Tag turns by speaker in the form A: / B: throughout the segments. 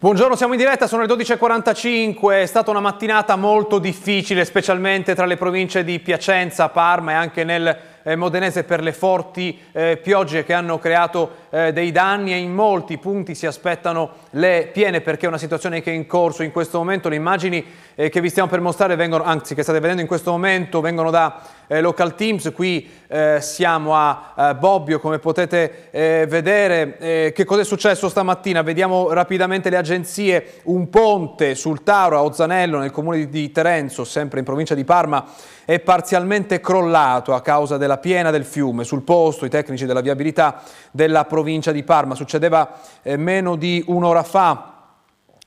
A: Buongiorno, siamo in diretta, sono le 12.45, è stata una mattinata molto difficile, specialmente tra le province di Piacenza, Parma e anche nel eh, modenese per le forti eh, piogge che hanno creato eh, dei danni e in molti punti si aspettano le piene perché è una situazione che è in corso in questo momento. Le immagini eh, che vi stiamo per mostrare vengono, anzi che state vedendo in questo momento, vengono da eh, Local Teams. Qui eh, siamo a Bobbio, come potete vedere. che cosa è successo stamattina? Vediamo rapidamente le agenzie. Un ponte sul Tauro a Ozzanello, nel comune di Terenzo, sempre in provincia di Parma, è parzialmente crollato a causa della piena del fiume. Sul posto i tecnici della viabilità della provincia di Parma. Succedeva eh, meno di un'ora fa.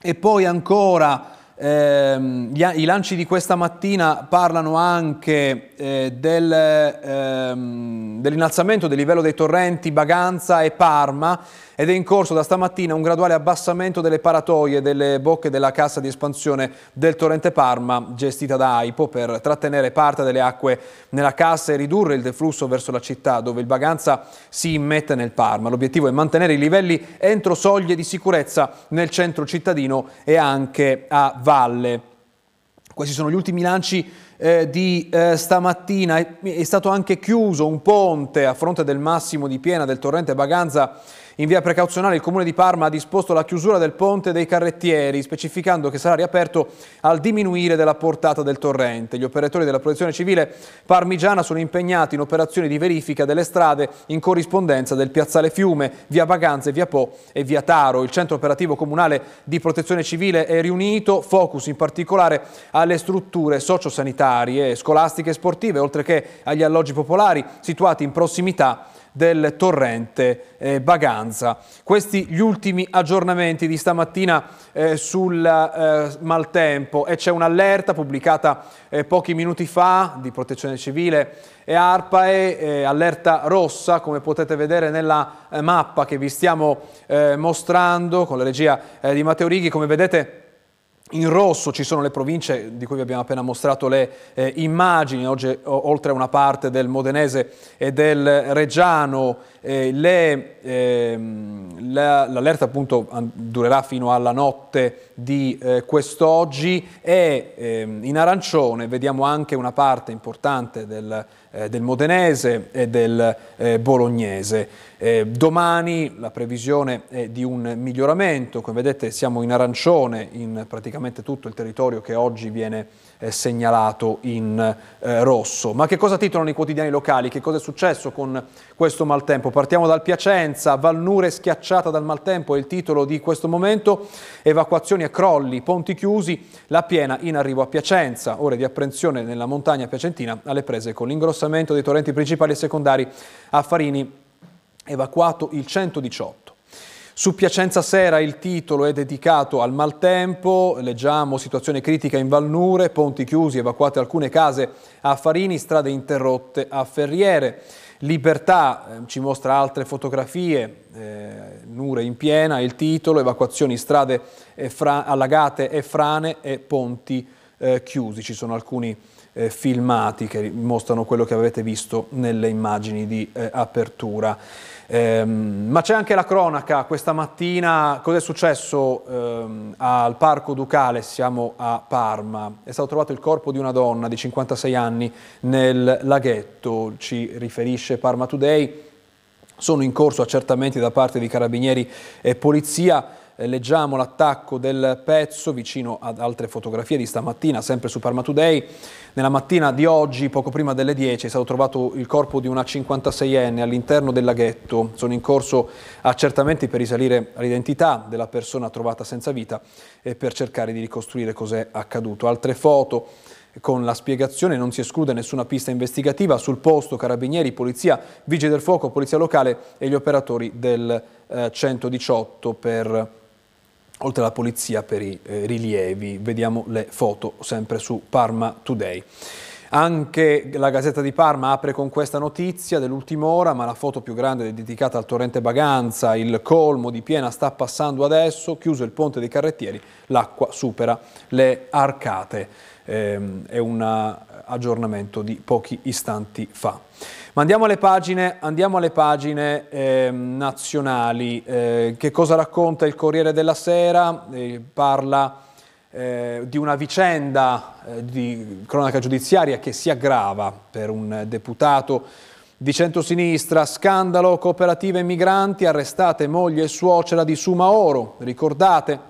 A: E poi ancora gli, i lanci di questa mattina parlano anche eh, del, ehm, dell'innalzamento del livello dei torrenti Baganza e Parma ed è in corso da stamattina un graduale abbassamento delle paratoie delle bocche della cassa di espansione del torrente Parma gestita da AIPO per trattenere parte delle acque nella cassa e ridurre il deflusso verso la città dove il Baganza si immette nel Parma. L'obiettivo è mantenere i livelli entro soglie di sicurezza nel centro cittadino e anche a valle. Questi sono gli ultimi lanci eh, di eh, stamattina. È, è stato anche chiuso un ponte a fronte del massimo di piena del torrente Baganza in via precauzionale il Comune di Parma ha disposto la chiusura del ponte dei carrettieri, specificando che sarà riaperto al diminuire della portata del torrente. Gli operatori della protezione civile parmigiana sono impegnati in operazioni di verifica delle strade in corrispondenza del piazzale Fiume, via Baganze, via Po e via Taro. Il centro operativo comunale di protezione civile è riunito, focus in particolare alle strutture sociosanitarie, scolastiche e sportive, oltre che agli alloggi popolari situati in prossimità del torrente eh, Baganza. Questi gli ultimi aggiornamenti di stamattina eh, sul eh, maltempo e c'è un'allerta pubblicata eh, pochi minuti fa di protezione civile e ARPAE, eh, allerta rossa come potete vedere nella eh, mappa che vi stiamo mostrando con la regia di Matteo Righi, come vedete in rosso ci sono le province di cui vi abbiamo appena mostrato le eh, immagini, oggi oltre a una parte del Modenese e del Reggiano, eh, le, eh, l'allerta appunto durerà fino alla notte di eh, quest'oggi. E ehm, in arancione vediamo anche una parte importante del, eh, del Modenese e del eh, Bolognese. Eh, domani la previsione è di un miglioramento, come vedete siamo in arancione in praticamente tutto il territorio che oggi viene eh, segnalato in eh, rosso. Ma che cosa titolano i quotidiani locali? Che cosa è successo con questo maltempo? Partiamo dal Piacenza, Valnure schiacciata dal maltempo è il titolo di questo momento, evacuazioni e crolli, ponti chiusi, la piena in arrivo a Piacenza, ore di apprensione nella montagna piacentina alle prese con l'ingrossamento dei torrenti principali e secondari a Farini evacuato il 118. Su Piacenza Sera il titolo è dedicato al maltempo, leggiamo situazione critica in Valnure, ponti chiusi, evacuate alcune case a Farini, strade interrotte a Ferriere. Libertà eh, ci mostra altre fotografie, eh, Nure in piena, il titolo, evacuazioni strade e allagate e frane e ponti eh, chiusi. Ci sono alcuni eh, filmati che mostrano quello che avete visto nelle immagini di eh, apertura. Ehm, ma c'è anche la cronaca, questa mattina cosa è successo ehm, al Parco Ducale, siamo a Parma, è stato trovato il corpo di una donna di 56 anni nel laghetto, ci riferisce Parma Today, sono in corso accertamenti da parte di carabinieri e polizia, leggiamo l'attacco del pezzo vicino ad altre fotografie di stamattina, sempre su Parma Today. Nella mattina di oggi, poco prima delle 10, è stato trovato il corpo di una 56enne all'interno del laghetto. Sono in corso accertamenti per risalire all'identità della persona trovata senza vita e per cercare di ricostruire cos'è accaduto. Altre foto con la spiegazione non si esclude nessuna pista investigativa sul posto carabinieri, polizia, vigili del fuoco, polizia locale e gli operatori del eh, 118 per oltre alla polizia per i eh, rilievi. Vediamo le foto sempre su Parma Today. Anche la Gazzetta di Parma apre con questa notizia dell'ultima ora, ma la foto più grande è dedicata al torrente Baganza, il colmo di piena sta passando adesso, chiuso il ponte dei carrettieri, l'acqua supera le arcate. Eh, è un aggiornamento di pochi istanti fa. Ma andiamo alle pagine, andiamo alle pagine eh, nazionali. Eh, che cosa racconta il Corriere della Sera? Eh, parla eh, di una vicenda eh, di cronaca giudiziaria che si aggrava per un deputato di centrosinistra, scandalo cooperative migranti, arrestate moglie e suocera di Sumaoro, ricordate?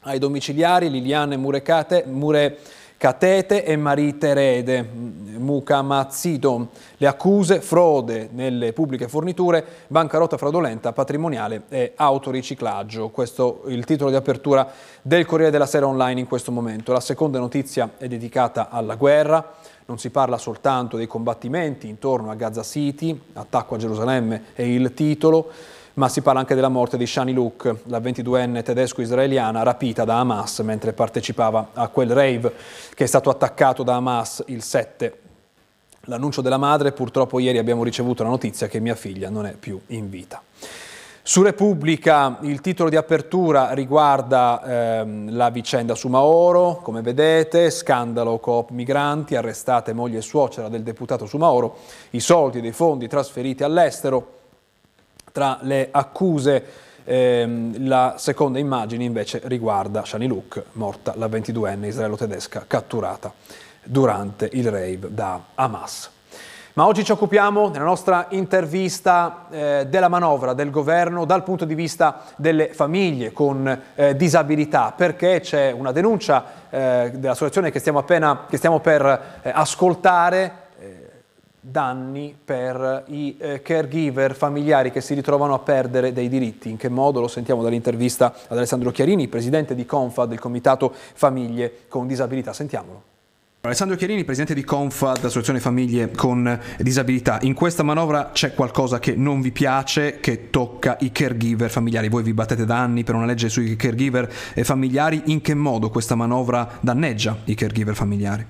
A: Ai domiciliari Liliane Murecate, Mure Catete e Marite Rede, Mukamazzito. Le accuse, frode nelle pubbliche forniture, bancarotta fraudolenta, patrimoniale e autoriciclaggio. Questo è il titolo di apertura del Corriere della Sera Online in questo momento. La seconda notizia è dedicata alla guerra. Non si parla soltanto dei combattimenti intorno a Gaza City, attacco a Gerusalemme è il titolo, ma si parla anche della morte di Shani Luk, la 22enne tedesco-israeliana rapita da Hamas mentre partecipava a quel rave che è stato attaccato da Hamas il 7. L'annuncio della madre, purtroppo ieri abbiamo ricevuto la notizia che mia figlia non è più in vita. Su Repubblica il titolo di apertura riguarda ehm, la vicenda su Maoro, come vedete, scandalo coop migranti, arrestate moglie e suocera del deputato su Maoro, i soldi dei fondi trasferiti all'estero, tra le accuse ehm, la seconda immagine invece riguarda Shani Luk, morta la 22enne israelo-tedesca catturata durante il rave da Hamas. Ma oggi ci occupiamo nella nostra intervista eh, della manovra del governo dal punto di vista delle famiglie con eh, disabilità, perché c'è una denuncia eh, dell'associazione che stiamo, appena, che stiamo per eh, ascoltare danni per i eh, caregiver familiari che si ritrovano a perdere dei diritti. In che modo? Lo sentiamo dall'intervista ad Alessandro Chiarini, presidente di Confa del Comitato Famiglie con Disabilità. Sentiamolo. Alessandro Chiarini, presidente di Confad, Associazione Famiglie con Disabilità. In questa manovra c'è qualcosa che non vi piace, che tocca i caregiver familiari. Voi vi battete da anni per una legge sui caregiver familiari. In che modo questa manovra danneggia i caregiver familiari?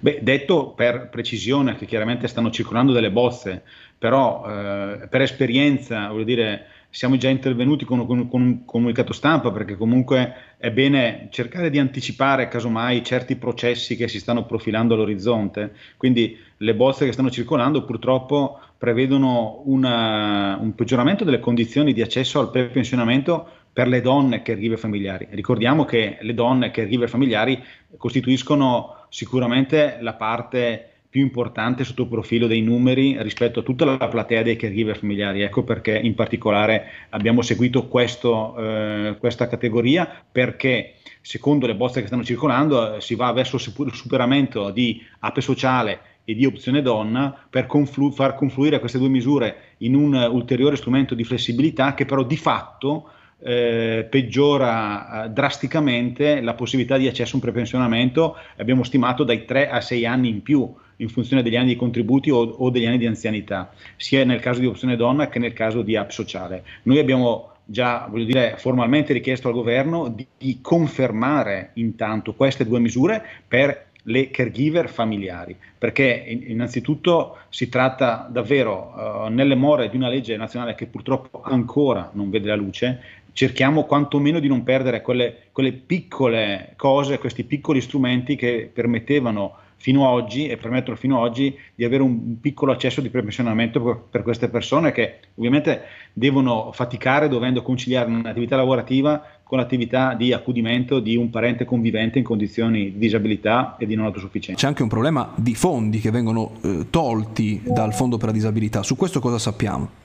B: Beh, detto per precisione, che chiaramente stanno circolando delle bozze, però eh, per esperienza, voglio dire, siamo già intervenuti con, con, con, un comunicato stampa perché comunque è bene cercare di anticipare casomai certi processi che si stanno profilando all'orizzonte. Quindi le bozze che stanno circolando purtroppo prevedono una, un peggioramento delle condizioni di accesso al prepensionamento per le donne caregiver familiari. Ricordiamo che le donne caregiver familiari costituiscono sicuramente la parte più importante sotto il profilo dei numeri rispetto a tutta la platea dei caregiver familiari. Ecco perché in particolare abbiamo seguito questo, eh, questa categoria perché secondo le bozze che stanno circolando eh, si va verso il superamento di ape sociale e di opzione donna per conflu- far confluire queste due misure in un ulteriore strumento di flessibilità che però di fatto eh, peggiora eh, drasticamente la possibilità di accesso a un prepensionamento, abbiamo stimato dai 3 a 6 anni in più in funzione degli anni di contributi o, o, degli anni di anzianità, sia nel caso di opzione donna che nel caso di app sociale. Noi abbiamo già dire, formalmente richiesto al governo di, di confermare intanto queste due misure per le caregiver familiari, perché innanzitutto si tratta davvero uh, nelle more di una legge nazionale che purtroppo ancora non vede la luce cerchiamo quantomeno di non perdere quelle, quelle, piccole cose, questi piccoli strumenti che permettevano fino ad oggi e permettono fino ad oggi di avere un piccolo accesso di prepensionamento per, queste persone che ovviamente devono faticare dovendo conciliare un'attività lavorativa con l'attività di accudimento di un parente convivente in condizioni di disabilità e di non autosufficienza.
A: C'è anche un problema di fondi che vengono eh, tolti dal Fondo per la disabilità, su questo cosa sappiamo?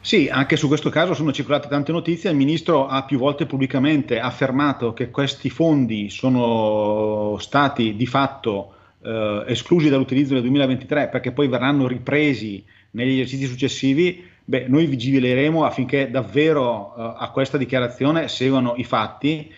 B: Sì, anche su questo caso sono circolate tante notizie. Il ministro ha più volte pubblicamente affermato che questi fondi sono stati di fatto eh, esclusi dall'utilizzo nel 2023 perché poi verranno ripresi negli esercizi successivi. Beh, noi vigileremo affinché davvero eh, a questa dichiarazione seguano i fatti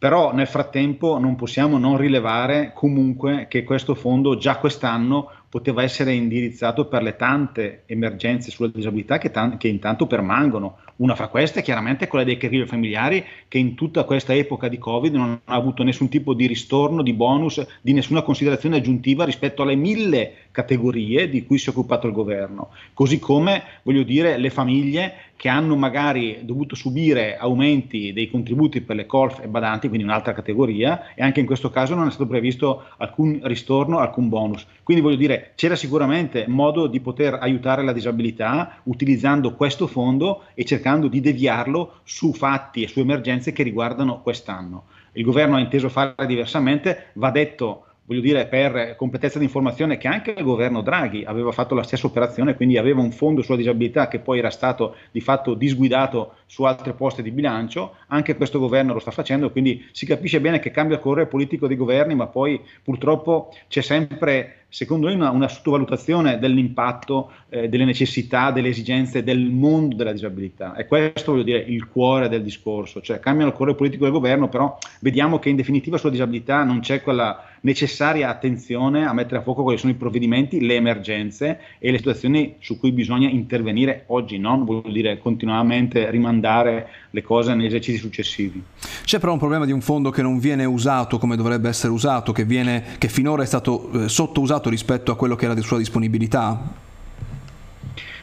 B: però nel frattempo non possiamo non rilevare comunque che questo fondo già quest'anno poteva essere indirizzato per le tante emergenze sulla disabilità che, t- che intanto permangono. Una fra queste è chiaramente quella dei caregiver familiari che in tutta questa epoca di Covid non ha avuto nessun tipo di ristorno, di bonus, di nessuna considerazione aggiuntiva rispetto alle mille categorie di cui si è occupato il governo. Così come, voglio dire, le famiglie che hanno magari dovuto subire aumenti dei contributi per le colf e badanti, quindi un'altra categoria, e anche in questo caso non è stato previsto alcun ristorno, alcun bonus. Quindi voglio dire, c'era sicuramente modo di poter aiutare la disabilità utilizzando questo fondo e cercando di deviarlo su fatti e su emergenze che riguardano quest'anno. Il governo ha inteso fare diversamente, va detto voglio dire, per completezza di informazione che anche il governo Draghi aveva fatto la stessa operazione, quindi aveva un fondo sulla disabilità che poi era stato di fatto disguidato su altre poste di bilancio, anche questo governo lo sta facendo, quindi si capisce bene che cambia correre politico dei governi, ma poi purtroppo c'è sempre secondo me una, una sottovalutazione dell'impatto, eh, delle necessità, delle esigenze del mondo della disabilità. E questo voglio dire il cuore del discorso, cioè cambiano il cuore politico del governo, però vediamo che in definitiva sulla disabilità non c'è quella necessaria attenzione a mettere a fuoco quali sono i provvedimenti, le emergenze e le situazioni su cui bisogna intervenire oggi, non voglio dire continuamente rimandare le cose negli esercizi successivi.
A: C'è però un problema di un fondo che non viene usato come dovrebbe essere usato, che, viene, che finora è stato eh, sottousato rispetto a quello che era di sua disponibilità?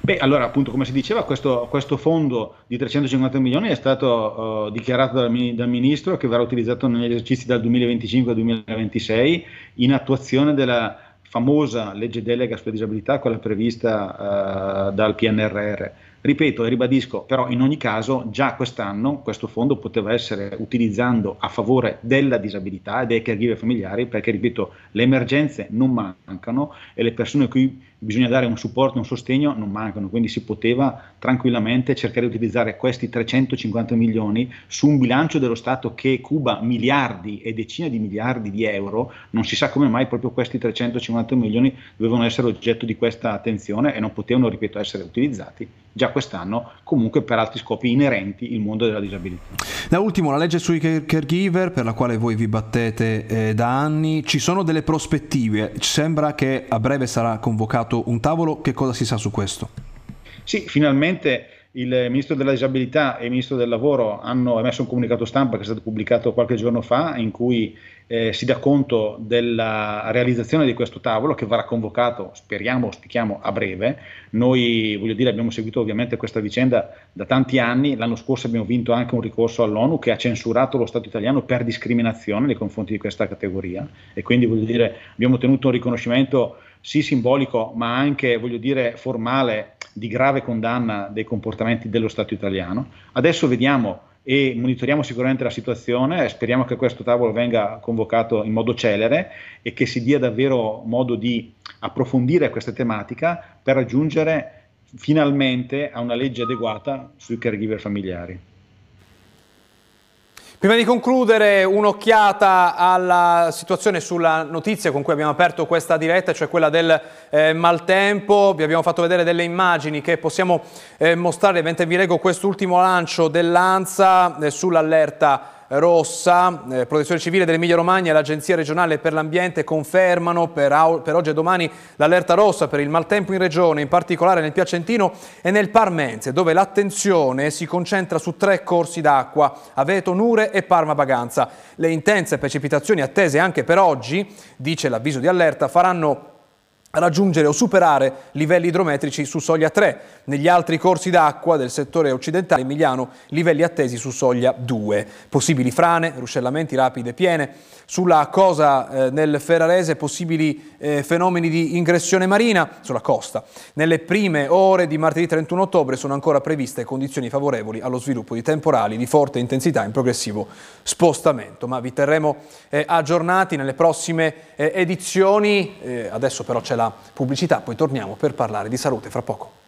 B: Beh, allora appunto come si diceva questo, questo fondo di 350 milioni è stato uh, dichiarato dal, dal, Ministro che verrà utilizzato negli esercizi dal 2025 al 2026 in attuazione della famosa legge delega sulla disabilità, quella prevista uh, dal PNRR. Ripeto e ribadisco, però in ogni caso già quest'anno questo fondo poteva essere utilizzato a favore della disabilità e dei caregiver familiari perché, ripeto, le emergenze non mancano e le persone a cui bisogna dare un supporto, un sostegno non mancano, quindi si poteva tranquillamente cercare di utilizzare questi 350 milioni su un bilancio dello Stato che cuba miliardi e decine di miliardi di euro, non si sa come mai proprio questi 350 milioni dovevano essere oggetto di questa attenzione e non potevano, ripeto, essere utilizzati già quest'anno comunque per altri scopi inerenti il mondo della disabilità.
A: Da ultimo la legge sui caregiver per la quale voi vi battete eh, da anni, ci sono delle prospettive, sembra che a breve sarà convocato un tavolo, che cosa si sa su questo?
B: Sì, finalmente il Ministro della Disabilità e il Ministro del Lavoro hanno emesso un comunicato stampa che è stato pubblicato qualche giorno fa in cui eh, si dà conto della realizzazione di questo tavolo che verrà convocato, speriamo, auspichiamo, a breve. Noi, voglio dire, abbiamo seguito ovviamente questa vicenda da tanti anni, l'anno scorso abbiamo vinto anche un ricorso all'ONU che ha censurato lo Stato italiano per discriminazione nei confronti di questa categoria e quindi, voglio dire, abbiamo ottenuto un riconoscimento sì simbolico ma anche, voglio dire, formale di grave condanna dei comportamenti dello Stato italiano. Adesso vediamo e monitoriamo sicuramente la situazione e speriamo che questo tavolo venga convocato in modo celere e che si dia davvero modo di approfondire questa tematica per raggiungere finalmente a una legge adeguata sui caregiver familiari.
A: Prima di concludere, un'occhiata alla situazione sulla notizia con cui abbiamo aperto questa diretta, cioè quella del eh, maltempo. Vi abbiamo fatto vedere delle immagini che possiamo eh, mostrare, mentre vi leggo quest'ultimo lancio dell'ANSA eh, sull'allerta rossa, eh, Protezione Civile dell'Emilia Romagna e l'Agenzia regionale per l'ambiente confermano per, per oggi e domani l'allerta rossa per il maltempo in regione, in particolare nel Piacentino e nel Parmense, dove l'attenzione si concentra su tre corsi d'acqua, Aveto, Nure e Parma Baganza. Le intense precipitazioni attese anche per oggi, dice l'avviso di allerta, faranno raggiungere o superare livelli idrometrici su soglia 3. Negli altri corsi d'acqua del settore occidentale emiliano livelli attesi su soglia 2. Possibili frane, ruscellamenti rapide piene. Sulla cosa eh, nel Ferrarese possibili eh, fenomeni di ingressione marina sulla costa. Nelle prime ore di martedì 31 ottobre sono ancora previste condizioni favorevoli allo sviluppo di temporali di forte intensità in progressivo spostamento. Ma vi terremo eh, aggiornati nelle prossime eh, edizioni. Eh, adesso però c'è la pubblicità, poi torniamo per parlare di salute fra poco.